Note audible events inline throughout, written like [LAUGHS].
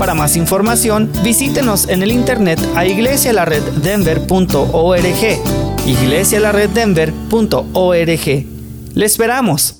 Para más información, visítenos en el internet a iglesialareddenver.org. iglesialareddenver.org. Le esperamos.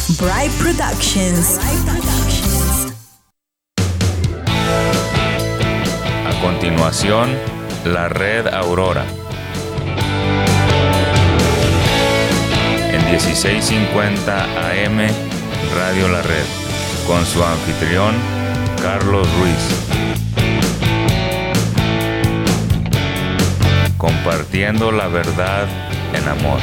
Bright Productions. A continuación, la red Aurora. En 1650 AM, Radio La Red, con su anfitrión, Carlos Ruiz. Compartiendo la verdad en amor.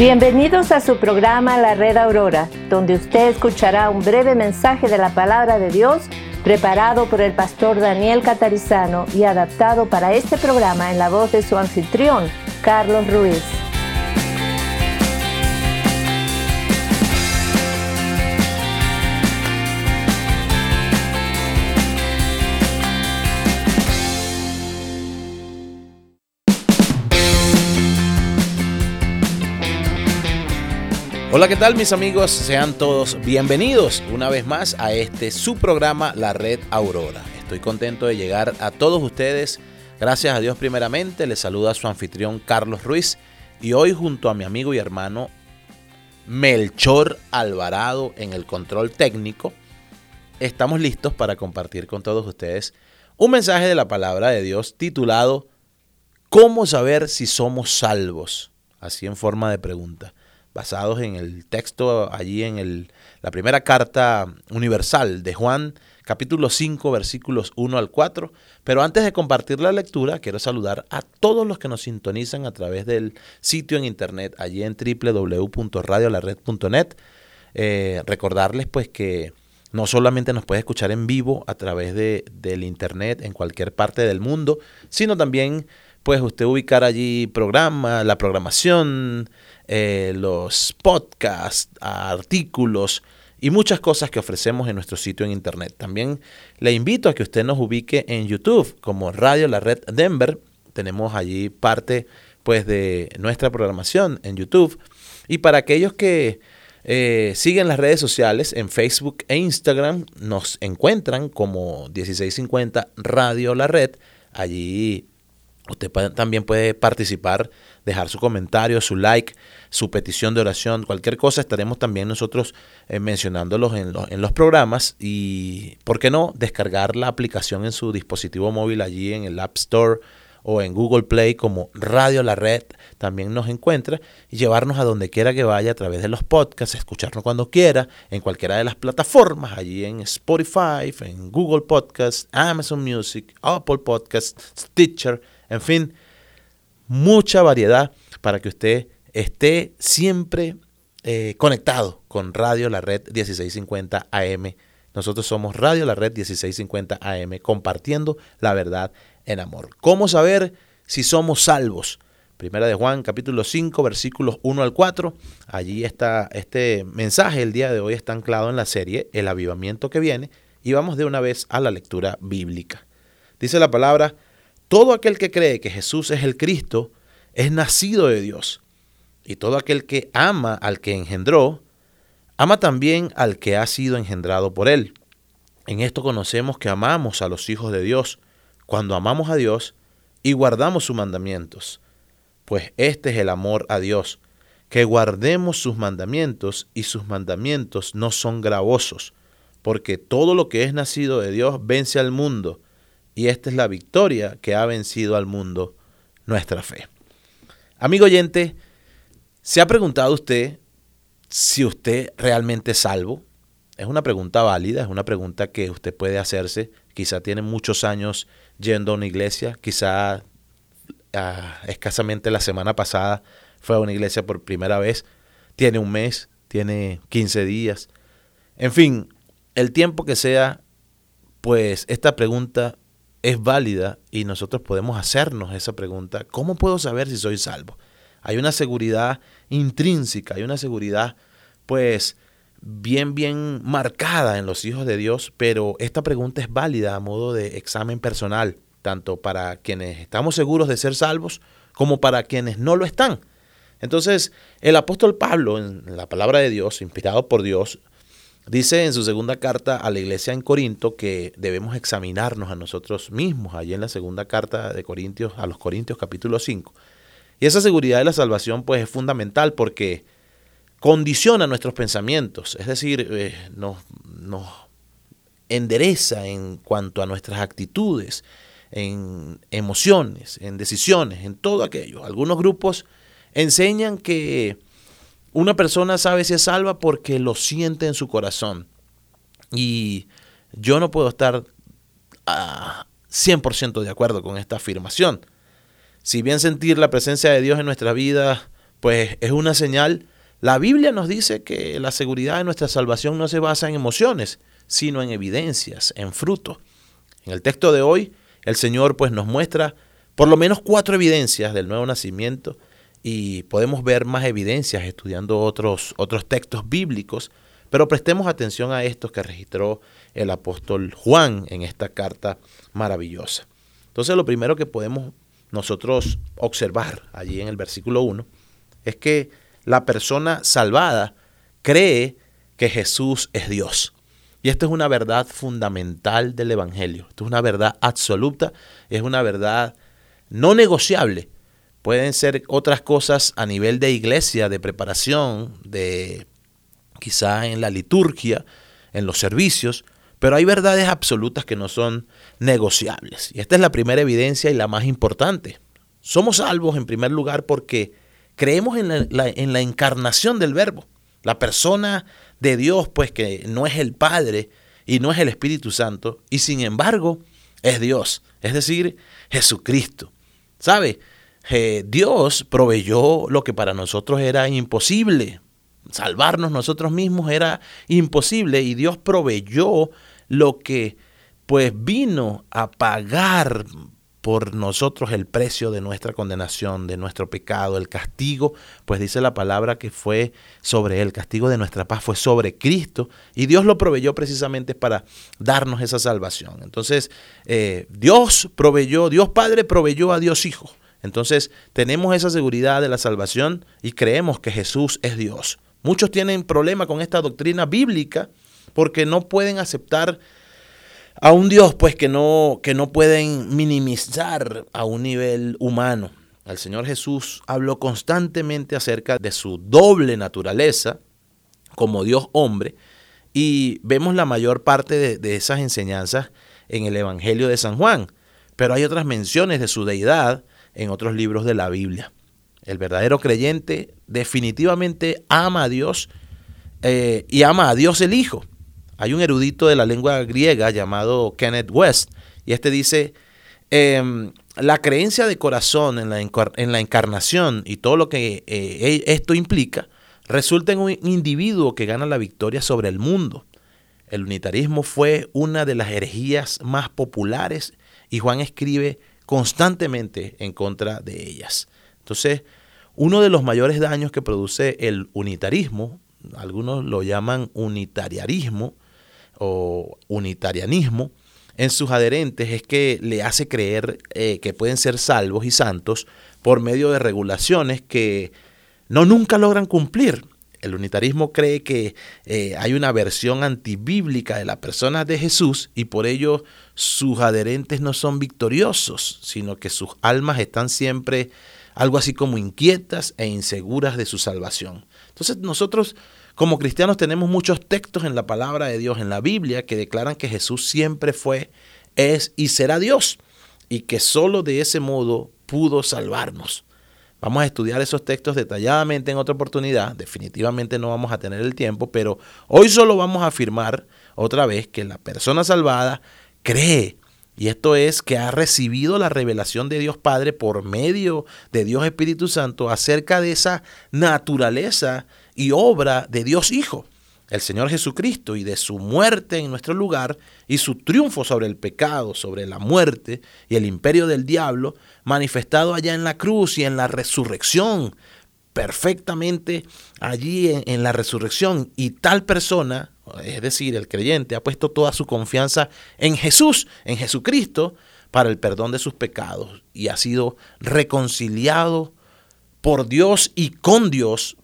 Bienvenidos a su programa La Red Aurora, donde usted escuchará un breve mensaje de la palabra de Dios preparado por el pastor Daniel Catarizano y adaptado para este programa en la voz de su anfitrión, Carlos Ruiz. Hola, ¿qué tal mis amigos? Sean todos bienvenidos una vez más a este su programa La Red Aurora. Estoy contento de llegar a todos ustedes. Gracias a Dios primeramente. Les saluda su anfitrión Carlos Ruiz y hoy junto a mi amigo y hermano Melchor Alvarado en el control técnico, estamos listos para compartir con todos ustedes un mensaje de la palabra de Dios titulado ¿Cómo saber si somos salvos? Así en forma de pregunta. Basados en el texto allí en el, la primera carta universal de Juan, capítulo 5, versículos 1 al 4. Pero antes de compartir la lectura, quiero saludar a todos los que nos sintonizan a través del sitio en internet, allí en www.radiolared.net. Eh, recordarles pues que no solamente nos puede escuchar en vivo a través de, del internet en cualquier parte del mundo, sino también pues usted ubicar allí programa, la programación, eh, los podcasts, artículos y muchas cosas que ofrecemos en nuestro sitio en internet. También le invito a que usted nos ubique en YouTube como Radio La Red Denver. Tenemos allí parte pues de nuestra programación en YouTube. Y para aquellos que eh, siguen las redes sociales en Facebook e Instagram, nos encuentran como 1650 Radio La Red. Allí usted también puede participar, dejar su comentario, su like, su petición de oración, cualquier cosa. Estaremos también nosotros eh, mencionándolos en, en los programas y, ¿por qué no?, descargar la aplicación en su dispositivo móvil allí en el App Store o en Google Play como Radio La Red también nos encuentra y llevarnos a donde quiera que vaya a través de los podcasts, escucharnos cuando quiera, en cualquiera de las plataformas, allí en Spotify, en Google Podcasts, Amazon Music, Apple Podcasts, Stitcher, en fin, mucha variedad para que usted esté siempre eh, conectado con Radio La Red 1650 AM. Nosotros somos Radio La Red 1650 AM, compartiendo la verdad en amor. ¿Cómo saber si somos salvos? Primera de Juan, capítulo 5, versículos 1 al 4. Allí está este mensaje el día de hoy está anclado en la serie El avivamiento que viene y vamos de una vez a la lectura bíblica. Dice la palabra, todo aquel que cree que Jesús es el Cristo es nacido de Dios. Y todo aquel que ama al que engendró, ama también al que ha sido engendrado por él. En esto conocemos que amamos a los hijos de Dios cuando amamos a Dios y guardamos sus mandamientos. Pues este es el amor a Dios, que guardemos sus mandamientos y sus mandamientos no son gravosos, porque todo lo que es nacido de Dios vence al mundo, y esta es la victoria que ha vencido al mundo, nuestra fe. Amigo oyente, ¿se ha preguntado usted si usted realmente es salvo? Es una pregunta válida, es una pregunta que usted puede hacerse. Quizá tiene muchos años yendo a una iglesia, quizá ah, escasamente la semana pasada fue a una iglesia por primera vez, tiene un mes, tiene 15 días. En fin, el tiempo que sea, pues esta pregunta es válida y nosotros podemos hacernos esa pregunta, ¿cómo puedo saber si soy salvo? Hay una seguridad intrínseca, hay una seguridad pues bien, bien marcada en los hijos de Dios, pero esta pregunta es válida a modo de examen personal, tanto para quienes estamos seguros de ser salvos como para quienes no lo están. Entonces, el apóstol Pablo, en la palabra de Dios, inspirado por Dios, dice en su segunda carta a la iglesia en Corinto que debemos examinarnos a nosotros mismos, allí en la segunda carta de Corintios, a los Corintios capítulo 5. Y esa seguridad de la salvación pues es fundamental porque condiciona nuestros pensamientos, es decir, eh, nos, endereza en cuanto a nuestras actitudes, en emociones, en decisiones, en todo aquello. Algunos grupos enseñan que una persona sabe si es salva porque lo siente en su corazón. Y yo no puedo estar a 100% de acuerdo con esta afirmación. Si bien sentir la presencia de Dios en nuestra vida, pues es una señal la Biblia nos dice que la seguridad de nuestra salvación no se basa en emociones, sino en evidencias, en fruto. En el texto de hoy, el Señor pues nos muestra por lo menos cuatro evidencias del nuevo nacimiento y podemos ver más evidencias estudiando otros, otros textos bíblicos, pero prestemos atención a estos que registró el apóstol Juan en esta carta maravillosa. Entonces lo primero que podemos nosotros observar allí en el versículo 1 es que la persona salvada cree que Jesús es Dios. Y esto es una verdad fundamental del Evangelio. Esto es una verdad absoluta, es una verdad no negociable. Pueden ser otras cosas a nivel de iglesia, de preparación, de quizá en la liturgia, en los servicios, pero hay verdades absolutas que no son negociables. Y esta es la primera evidencia y la más importante. Somos salvos en primer lugar porque creemos en la, en la encarnación del verbo. La persona de Dios, pues que no es el Padre y no es el Espíritu Santo, y sin embargo es Dios, es decir, Jesucristo. ¿Sabe? Eh, Dios proveyó lo que para nosotros era imposible. Salvarnos nosotros mismos era imposible y Dios proveyó lo que pues vino a pagar por nosotros el precio de nuestra condenación, de nuestro pecado, el castigo, pues dice la palabra que fue sobre él, el castigo de nuestra paz fue sobre Cristo y Dios lo proveyó precisamente para darnos esa salvación. Entonces, eh, Dios proveyó, Dios Padre proveyó a Dios Hijo. Entonces, tenemos esa seguridad de la salvación y creemos que Jesús es Dios. Muchos tienen problema con esta doctrina bíblica porque no pueden aceptar a un Dios pues que no, que no pueden minimizar a un nivel humano. El Señor Jesús habló constantemente acerca de su doble naturaleza como Dios hombre y vemos la mayor parte de, de esas enseñanzas en el Evangelio de San Juan, pero hay otras menciones de su deidad en otros libros de la Biblia. El verdadero creyente definitivamente ama a Dios eh, y ama a Dios el Hijo. Hay un erudito de la lengua griega llamado Kenneth West, y este dice, em, la creencia de corazón en la, en la, encarnación y todo lo que eh, e, esto implica, resulta en un individuo que gana la victoria sobre el mundo. El unitarismo fue una de las herejías más populares y Juan escribe constantemente en contra de ellas. Entonces, uno de los mayores daños que produce el unitarismo, algunos lo llaman unitariarismo, o unitarianismo en sus adherentes es que le hace creer eh, que pueden ser salvos y santos por medio de regulaciones que no nunca logran cumplir. El unitarismo cree que eh, hay una versión antibíblica de la persona de Jesús y por ello sus adherentes no son victoriosos, sino que sus almas están siempre algo así como inquietas e inseguras de su salvación. Entonces nosotros como cristianos tenemos muchos textos en la palabra de Dios, en la Biblia, que declaran que Jesús siempre fue, es y será Dios, y que solo de ese modo pudo salvarnos. Vamos a estudiar esos textos detalladamente en otra oportunidad. Definitivamente no vamos a tener el tiempo, pero hoy solo vamos a afirmar otra vez que la persona salvada cree. Y esto es que ha recibido la revelación de Dios Padre por medio de Dios Espíritu Santo acerca de esa naturaleza y obra de Dios Hijo, el Señor Jesucristo, y de su muerte en nuestro lugar y su triunfo sobre el pecado, sobre la muerte y el imperio del diablo, manifestado allá en la cruz y en la resurrección, perfectamente allí en, la resurrección. Y tal persona, es decir, el creyente, ha puesto toda su confianza en Jesús, en Jesucristo, para el perdón de sus pecados y ha sido reconciliado por Dios y con Dios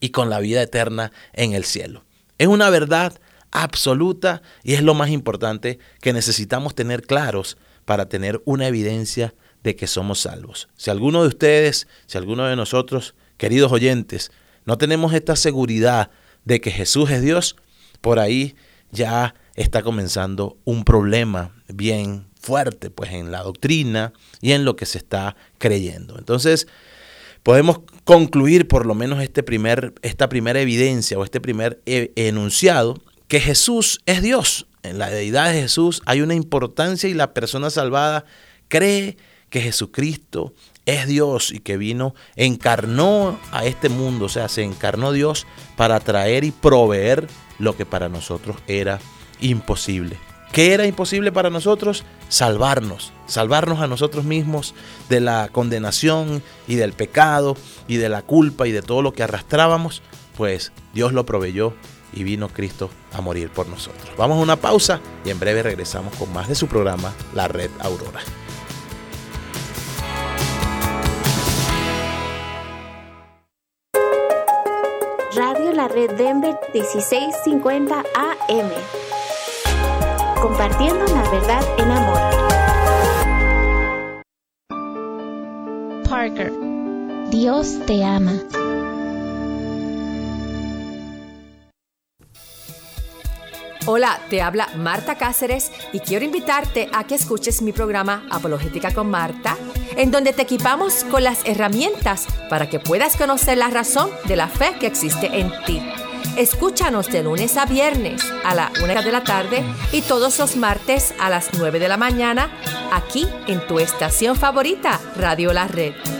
y con la vida eterna en el cielo. Es una verdad absoluta y es lo más importante que necesitamos tener claros para tener una evidencia de que somos salvos. Si alguno de ustedes, si alguno de nosotros, queridos oyentes, no tenemos esta seguridad de que Jesús es Dios, por ahí ya está comenzando un problema bien fuerte pues en la doctrina y en lo que se está creyendo. Entonces, podemos concluir por lo menos este primer, esta primera evidencia o este primer e, enunciado que Jesús es Dios. En la deidad de Jesús hay una importancia y la persona salvada cree que Jesucristo es Dios y que vino, encarnó a este mundo, o sea, se encarnó Dios para traer y proveer lo que para nosotros era imposible. ¿Qué era imposible para nosotros? Salvarnos, salvarnos a nosotros mismos de la condenación y del pecado y de la culpa y de todo lo que arrastrábamos, pues Dios lo proveyó y vino Cristo a morir por nosotros. Vamos a una pausa y en breve regresamos con más de su programa, La Red Aurora. Radio La Red Denver 1650 AM compartiendo la verdad en amor. Parker, Dios te ama. Hola, te habla Marta Cáceres y quiero invitarte a que escuches mi programa Apologética con Marta, en donde te equipamos con las herramientas para que puedas conocer la razón de la fe que existe en ti. Escúchanos de lunes a viernes a la una de la tarde y todos los martes a las 9 de la mañana aquí en tu estación favorita, Radio La Red.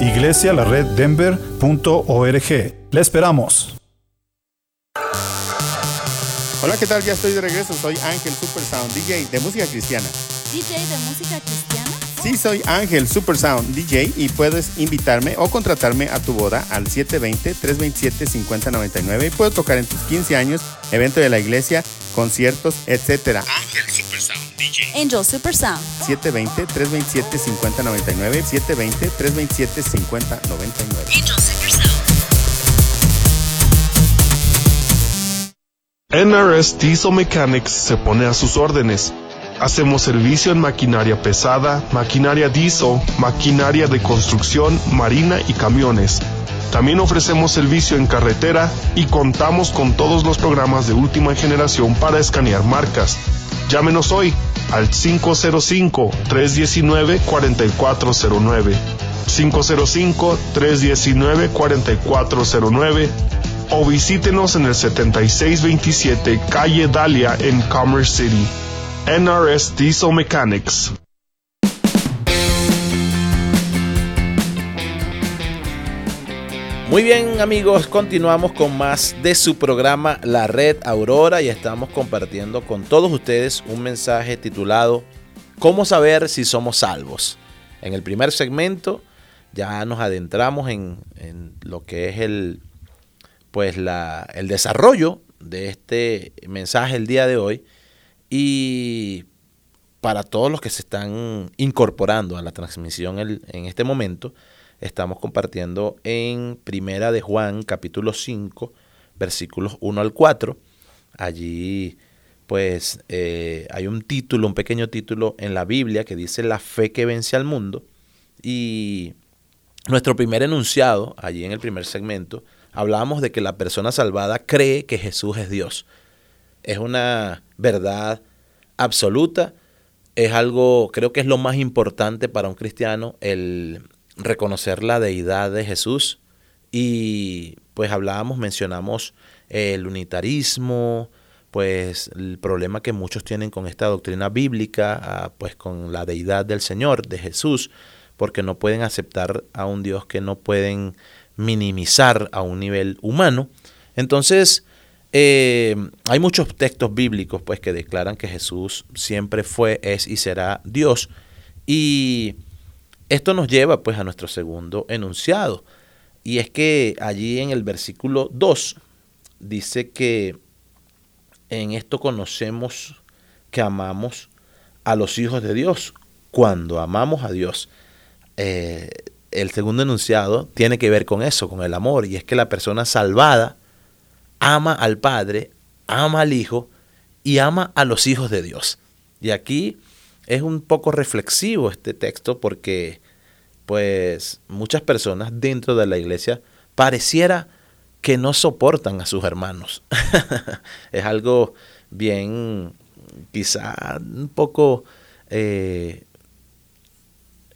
iglesialareddenver.org. Le esperamos. Hola, ¿qué tal? Ya estoy de regreso. Soy Ángel Supersound, DJ de música cristiana. ¿DJ de música cristiana? Sí, soy Ángel Supersound, DJ y puedes invitarme o contratarme a tu boda al 720-327-5099 y puedo tocar en tus 15 años, evento de la iglesia, conciertos, etc. Ángel Angel Super Sound. 720-327-5099. 720-327-5099. Angel Super Sound. NRS Diesel Mechanics se pone a sus órdenes. Hacemos servicio en maquinaria pesada, maquinaria diesel, maquinaria de construcción, marina y camiones. También ofrecemos servicio en carretera y contamos con todos los programas de última generación para escanear marcas. Llámenos hoy al 505-319-4409. 505-319-4409 o visítenos en el 7627 Calle Dalia en Commerce City. NRS Diesel Mechanics. Muy bien amigos, continuamos con más de su programa La Red Aurora y estamos compartiendo con todos ustedes un mensaje titulado ¿Cómo saber si somos salvos? En el primer segmento ya nos adentramos en, lo que es el, pues la, el desarrollo de este mensaje el día de hoy y para todos los que se están incorporando a la transmisión en este momento, estamos compartiendo en Primera de Juan, capítulo 5, versículos 1 al 4. Allí, pues, eh, hay un título, un pequeño título en la Biblia que dice La fe que vence al mundo. Y nuestro primer enunciado, allí en el primer segmento, hablábamos de que la persona salvada cree que Jesús es Dios. Es una verdad absoluta, es algo, creo que es lo más importante para un cristiano, el, reconocer la deidad de Jesús y pues hablábamos, mencionamos el unitarismo, pues el problema que muchos tienen con esta doctrina bíblica, ah, pues con la deidad del Señor, de Jesús, porque no pueden aceptar a un Dios que no pueden minimizar a un nivel humano. Entonces, eh, hay muchos textos bíblicos pues que declaran que Jesús siempre fue, es y será Dios. Y esto nos lleva pues a nuestro segundo enunciado. Y es que allí en el versículo 2 dice que en esto conocemos que amamos a los hijos de Dios cuando amamos a Dios. eh, el segundo enunciado tiene que ver con eso, con el amor, y es que la persona salvada ama al Padre, ama al Hijo y ama a los hijos de Dios. Y aquí es un poco reflexivo este texto porque pues muchas personas dentro de la iglesia pareciera que no soportan a sus hermanos. [LAUGHS] es algo bien, quizá un poco eh,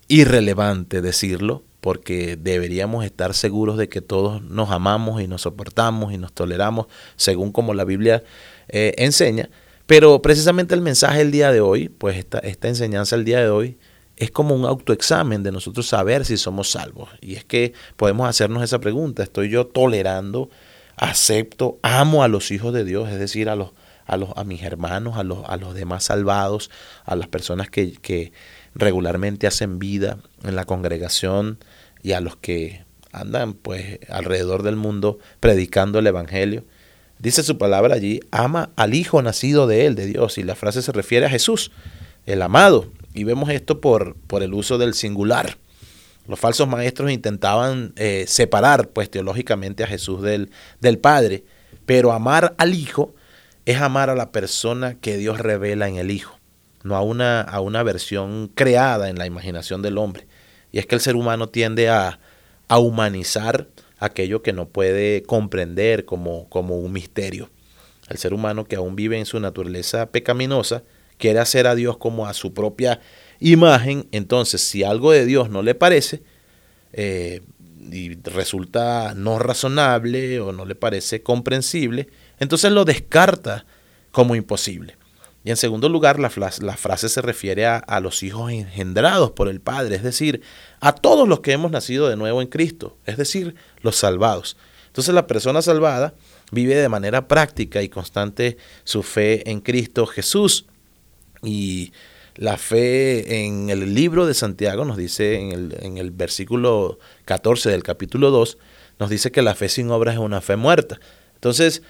irrelevante decirlo, porque deberíamos estar seguros de que todos nos amamos y nos soportamos y nos toleramos, según como la Biblia eh, enseña. Pero precisamente el mensaje del día de hoy, pues esta, esta enseñanza del día de hoy, es como un autoexamen de nosotros saber si somos salvos. Y es que podemos hacernos esa pregunta, ¿estoy yo tolerando, acepto, amo a los hijos de Dios, es decir, a los a, los, a mis hermanos, a los, a los demás salvados, a las personas que, que regularmente hacen vida en la congregación y a los que andan pues alrededor del mundo predicando el Evangelio. Dice su palabra allí, ama al Hijo nacido de Él, de Dios, y la frase se refiere a Jesús, el amado. Y vemos esto por, por el uso del singular. Los falsos maestros intentaban eh, separar pues teológicamente a Jesús del, del Padre, pero amar al Hijo es amar a la persona que Dios revela en el Hijo, no a una, a una versión creada en la imaginación del hombre. Y es que el ser humano tiende a, a humanizar aquello que no puede comprender como, como un misterio. El ser humano que aún vive en su naturaleza pecaminosa quiere hacer a Dios como a su propia imagen. Entonces, si algo de Dios no le parece, eh, y resulta no razonable o no le parece comprensible, entonces lo descarta como imposible. Y en segundo lugar, la, frase se refiere a, los hijos engendrados por el Padre, es decir, a todos los que hemos nacido de nuevo en Cristo, es decir, los salvados. Entonces la persona salvada vive de manera práctica y constante su fe en Cristo Jesús. Y la fe en el libro de Santiago nos dice en el, en el versículo 14 del capítulo 2, nos dice que la fe sin obras es una fe muerta. Entonces,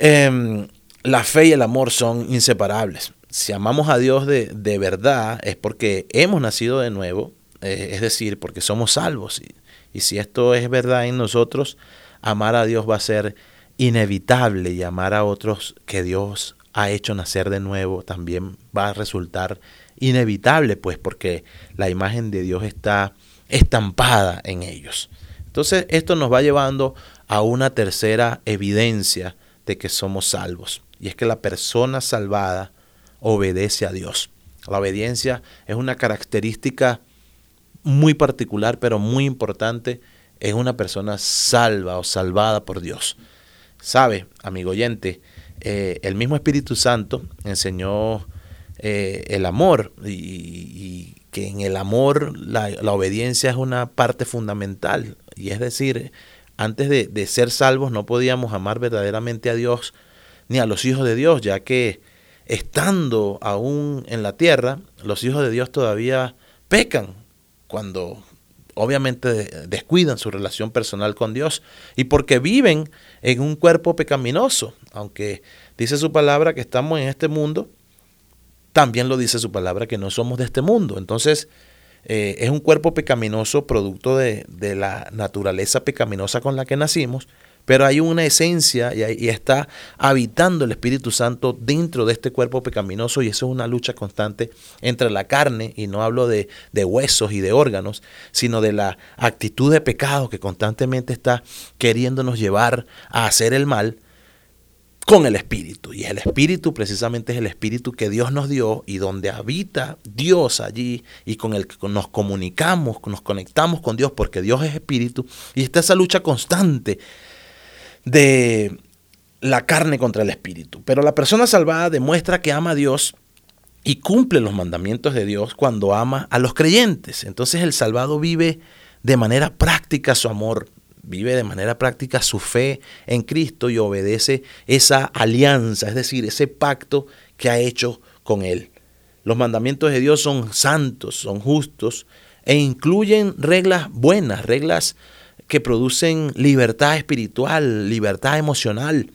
eh, la fe y el amor son inseparables. Si amamos a Dios de, de verdad es porque hemos nacido de nuevo, eh, es decir, porque somos salvos. Y, y si esto es verdad en nosotros, amar a Dios va a ser inevitable y amar a otros que Dios ha hecho nacer de nuevo también va a resultar inevitable, pues porque la imagen de Dios está estampada en ellos. Entonces esto nos va llevando a una tercera evidencia de que somos salvos. Y es que la persona salvada obedece a Dios. La obediencia es una característica muy particular, pero muy importante en una persona salva o salvada por Dios. Sabe, amigo oyente, eh, el mismo Espíritu Santo enseñó eh, el amor y, que en el amor la, obediencia es una parte fundamental. Y es decir, antes de ser salvos no podíamos amar verdaderamente a Dios ni a los hijos de Dios, ya que estando aún en la tierra, los hijos de Dios todavía pecan cuando obviamente descuidan su relación personal con Dios y porque viven en un cuerpo pecaminoso, aunque dice su palabra que estamos en este mundo, también lo dice su palabra que no somos de este mundo. Entonces, eh, es un cuerpo pecaminoso producto de, de la naturaleza pecaminosa con la que nacimos, pero hay una esencia y, está habitando el Espíritu Santo dentro de este cuerpo pecaminoso y eso es una lucha constante entre la carne, y no hablo de, de huesos y de órganos, sino de la actitud de pecado que constantemente está queriéndonos llevar a hacer el mal con el Espíritu. Y el Espíritu precisamente es el Espíritu que Dios nos dio y donde habita Dios allí y con el que nos comunicamos, nos conectamos con Dios porque Dios es Espíritu y está esa lucha constante de la carne contra el espíritu. Pero la persona salvada demuestra que ama a Dios y cumple los mandamientos de Dios cuando ama a los creyentes. Entonces el salvado vive de manera práctica su amor, vive de manera práctica su fe en Cristo y obedece esa alianza, es decir, ese pacto que ha hecho con Él. Los mandamientos de Dios son santos, son justos e incluyen reglas buenas, reglas que producen libertad espiritual, libertad emocional.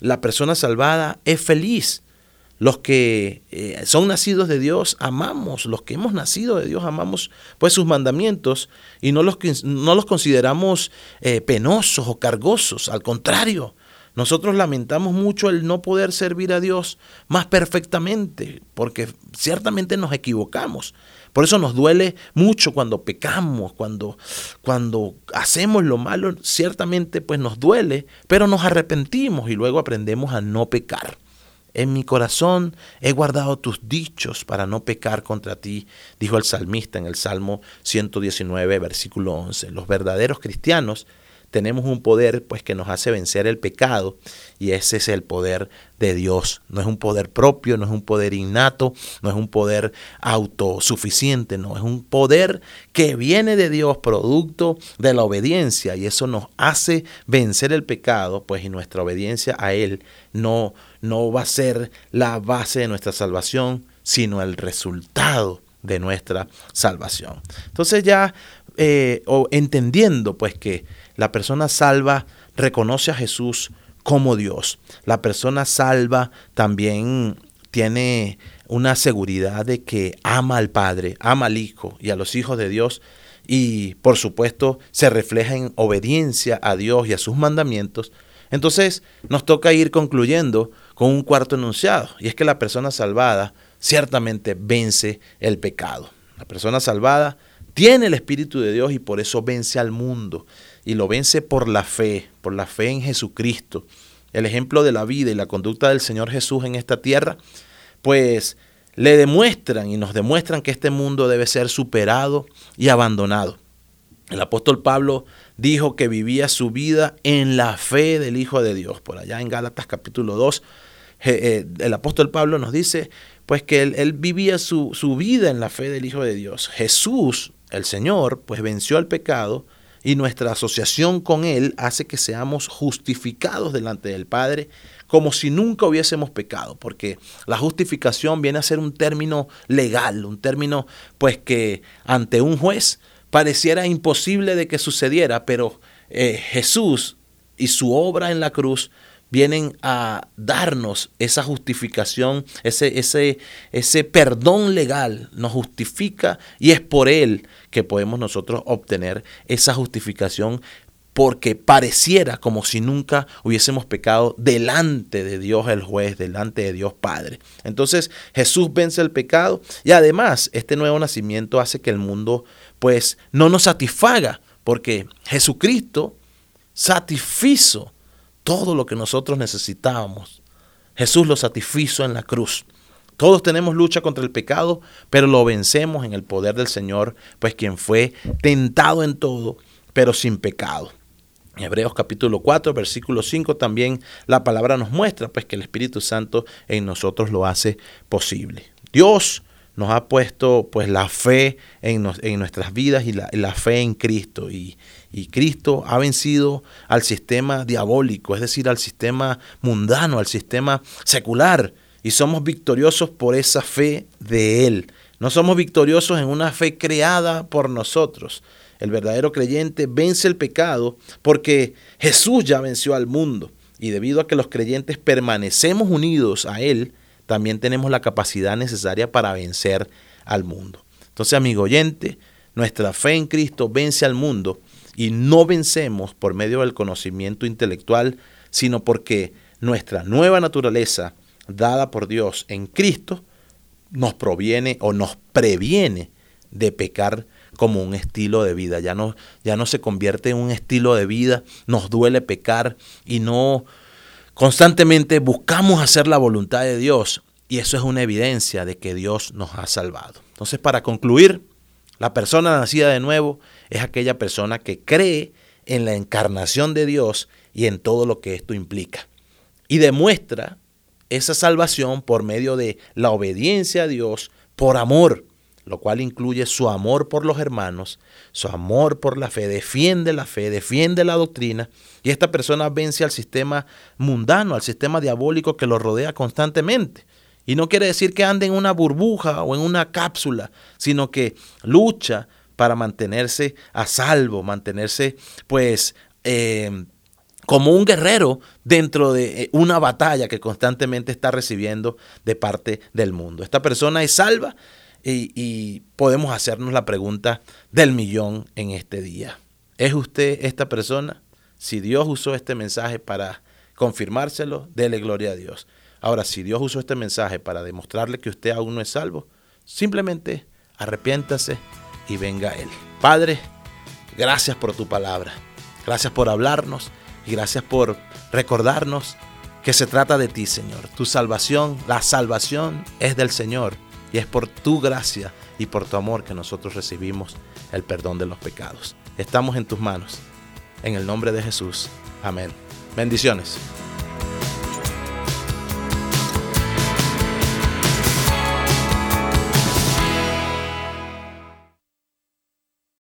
La persona salvada es feliz. los que eh, son nacidos de Dios amamos, los que hemos nacido de Dios amamos pues sus mandamientos y no los, no los consideramos eh, penosos o cargosos, al contrario, nosotros lamentamos mucho el no poder servir a Dios más perfectamente, porque ciertamente nos equivocamos. Por eso nos duele mucho cuando pecamos, cuando, cuando hacemos lo malo, ciertamente pues nos duele, pero nos arrepentimos y luego aprendemos a no pecar. En mi corazón he guardado tus dichos para no pecar contra ti, dijo el salmista en el Salmo 119, versículo 11. Los verdaderos cristianos tenemos un poder pues que nos hace vencer el pecado y ese es el poder de Dios. No es un poder propio, no es un poder innato, no es un poder autosuficiente, no, es un poder que viene de Dios, producto de la obediencia y eso nos hace vencer el pecado, pues y nuestra obediencia a él no no va a ser la base de nuestra salvación, sino el resultado de nuestra salvación. Entonces ya eh, entendiendo pues que la persona salva reconoce a Jesús como Dios. La persona salva también tiene una seguridad de que ama al Padre, ama al Hijo y a los hijos de Dios y por supuesto se refleja en obediencia a Dios y a sus mandamientos. Entonces nos toca ir concluyendo con un cuarto enunciado y es que la persona salvada ciertamente vence el pecado. La persona salvada tiene el Espíritu de Dios y por eso vence al mundo y lo vence por la fe, por la fe en Jesucristo. El ejemplo de la vida y la conducta del Señor Jesús en esta tierra, pues le demuestran y nos demuestran que este mundo debe ser superado y abandonado. El apóstol Pablo dijo que vivía su vida en la fe del Hijo de Dios. Por allá en Gálatas capítulo 2, eh, el apóstol Pablo nos dice pues que él, vivía su, su vida en la fe del Hijo de Dios. Jesús, el Señor, pues venció al pecado, y nuestra asociación con Él hace que seamos justificados delante del Padre como si nunca hubiésemos pecado, porque la justificación viene a ser un término legal, un término pues que ante un juez pareciera imposible de que sucediera, pero eh, Jesús y su obra en la cruz vienen a darnos esa justificación, ese, ese, ese perdón legal, nos justifica y es por Él que podemos nosotros obtener esa justificación porque pareciera como si nunca hubiésemos pecado delante de Dios el juez, delante de Dios Padre. Entonces Jesús vence el pecado y además este nuevo nacimiento hace que el mundo pues no nos satisfaga porque Jesucristo satisfizo todo lo que nosotros necesitábamos. Jesús lo satisfizo en la cruz. Todos tenemos lucha contra el pecado, pero lo vencemos en el poder del Señor, pues quien fue tentado en todo, pero sin pecado. En Hebreos capítulo 4, versículo 5 también la palabra nos muestra pues que el Espíritu Santo en nosotros lo hace posible. Dios nos ha puesto pues la fe en, nuestras vidas y la, fe en Cristo. Y, y, Cristo ha vencido al sistema diabólico, es decir, al sistema mundano, al sistema secular. Y somos victoriosos por esa fe de Él. No somos victoriosos en una fe creada por nosotros. El verdadero creyente vence el pecado porque Jesús ya venció al mundo. Y debido a que los creyentes permanecemos unidos a Él, también tenemos la capacidad necesaria para vencer al mundo. Entonces, amigo oyente, nuestra fe en Cristo vence al mundo y no vencemos por medio del conocimiento intelectual, sino porque nuestra nueva naturaleza, dada por Dios en Cristo, nos proviene o nos previene de pecar como un estilo de vida. Ya no, ya no se convierte en un estilo de vida, nos duele pecar y no Constantemente buscamos hacer la voluntad de Dios y eso es una evidencia de que Dios nos ha salvado. Entonces, para concluir, la persona nacida de nuevo es aquella persona que cree en la encarnación de Dios y en todo lo que esto implica. Y demuestra esa salvación por medio de la obediencia a Dios por amor lo cual incluye su amor por los hermanos, su amor por la fe, defiende la fe, defiende la doctrina, y esta persona vence al sistema mundano, al sistema diabólico que lo rodea constantemente. Y no quiere decir que ande en una burbuja o en una cápsula, sino que lucha para mantenerse a salvo, mantenerse pues eh, como un guerrero dentro de eh, una batalla que constantemente está recibiendo de parte del mundo. Esta persona es salva y, y podemos hacernos la pregunta del millón en este día. ¿Es usted esta persona? Si Dios usó este mensaje para confirmárselo, dele gloria a Dios. Ahora, si Dios usó este mensaje para demostrarle que usted aún no es salvo, simplemente arrepiéntase y venga a Él. Padre, gracias por tu palabra. Gracias por hablarnos y gracias por recordarnos que se trata de ti, Señor. Tu salvación, la salvación es del Señor y es por tu gracia y por tu amor que nosotros recibimos el perdón de los pecados. Estamos en tus manos. En el nombre de Jesús. Amén. Bendiciones.